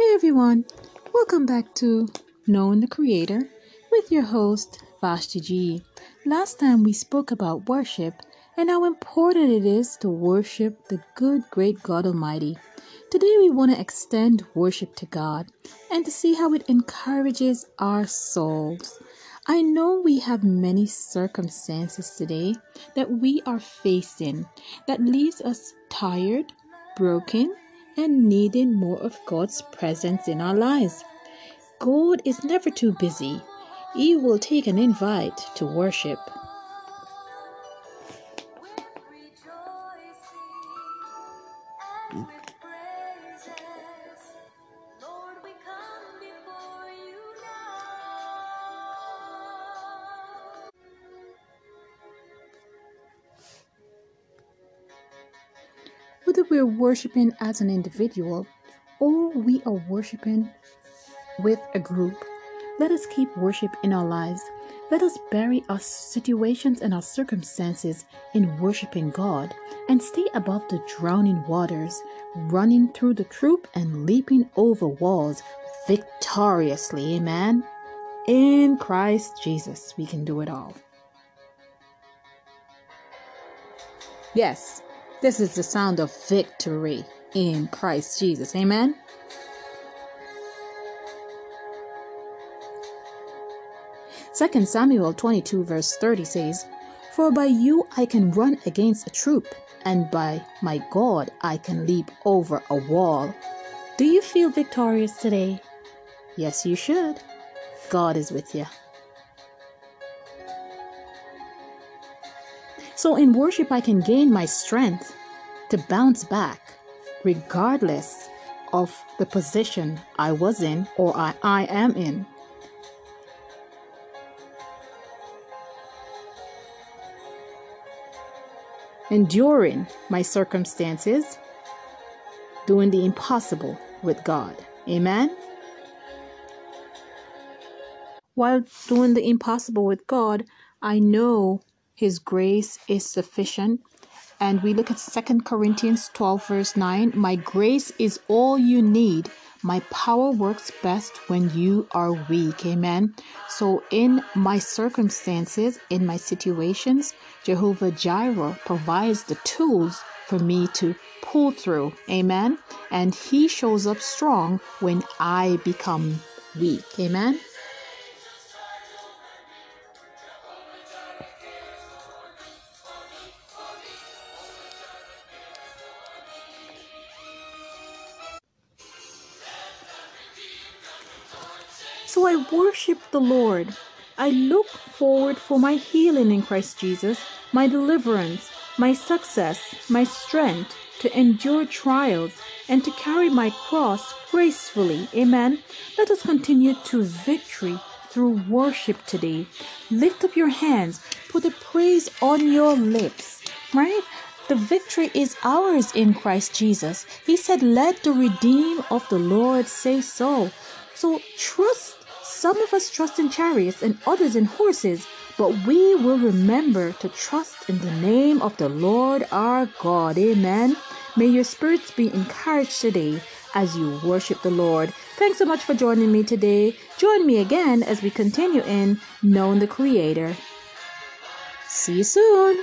Hey everyone, welcome back to Knowing the Creator with your host Vashti G. Last time we spoke about worship and how important it is to worship the good, great God Almighty. Today we want to extend worship to God and to see how it encourages our souls. I know we have many circumstances today that we are facing that leaves us tired, broken, and needing more of God's presence in our lives. God is never too busy. He will take an invite to worship. Whether we're worshiping as an individual or we are worshiping with a group, let us keep worship in our lives. Let us bury our situations and our circumstances in worshiping God and stay above the drowning waters, running through the troop and leaping over walls victoriously. Amen. In Christ Jesus, we can do it all. Yes, this is the sound of victory in Christ Jesus. Amen. Second Samuel 22 verse 30 says, For by you I can run against a troop, and by my God I can leap over a wall. Do you feel victorious today? Yes, you should. God is with you. So in worship, I can gain my strength to bounce back, regardless of the position I was in or I, I am in. Enduring my circumstances, doing the impossible with God. Amen. While doing the impossible with God, I know his grace is sufficient. And we look at Second Corinthians 12, verse 9. My grace is all you need. My power works best when you are weak. Amen. So, in my circumstances, in my situations, Jehovah Jireh provides the tools for me to pull through. Amen. And He shows up strong when I become weak. Amen. So I worship the Lord. I look forward for my healing in Christ Jesus, my deliverance, my success, my strength to endure trials and to carry my cross gracefully. Amen. Let us continue to victory through worship today. Lift up your hands, put a praise on your lips, right? The victory is ours in Christ Jesus. He said, Let the redeemed of the Lord say so. So trust some of us trust in chariots and others in horses, but we will remember to trust in the name of the Lord our God. Amen. May your spirits be encouraged today as you worship the Lord. Thanks so much for joining me today. Join me again as we continue in Knowing the Creator. See you soon.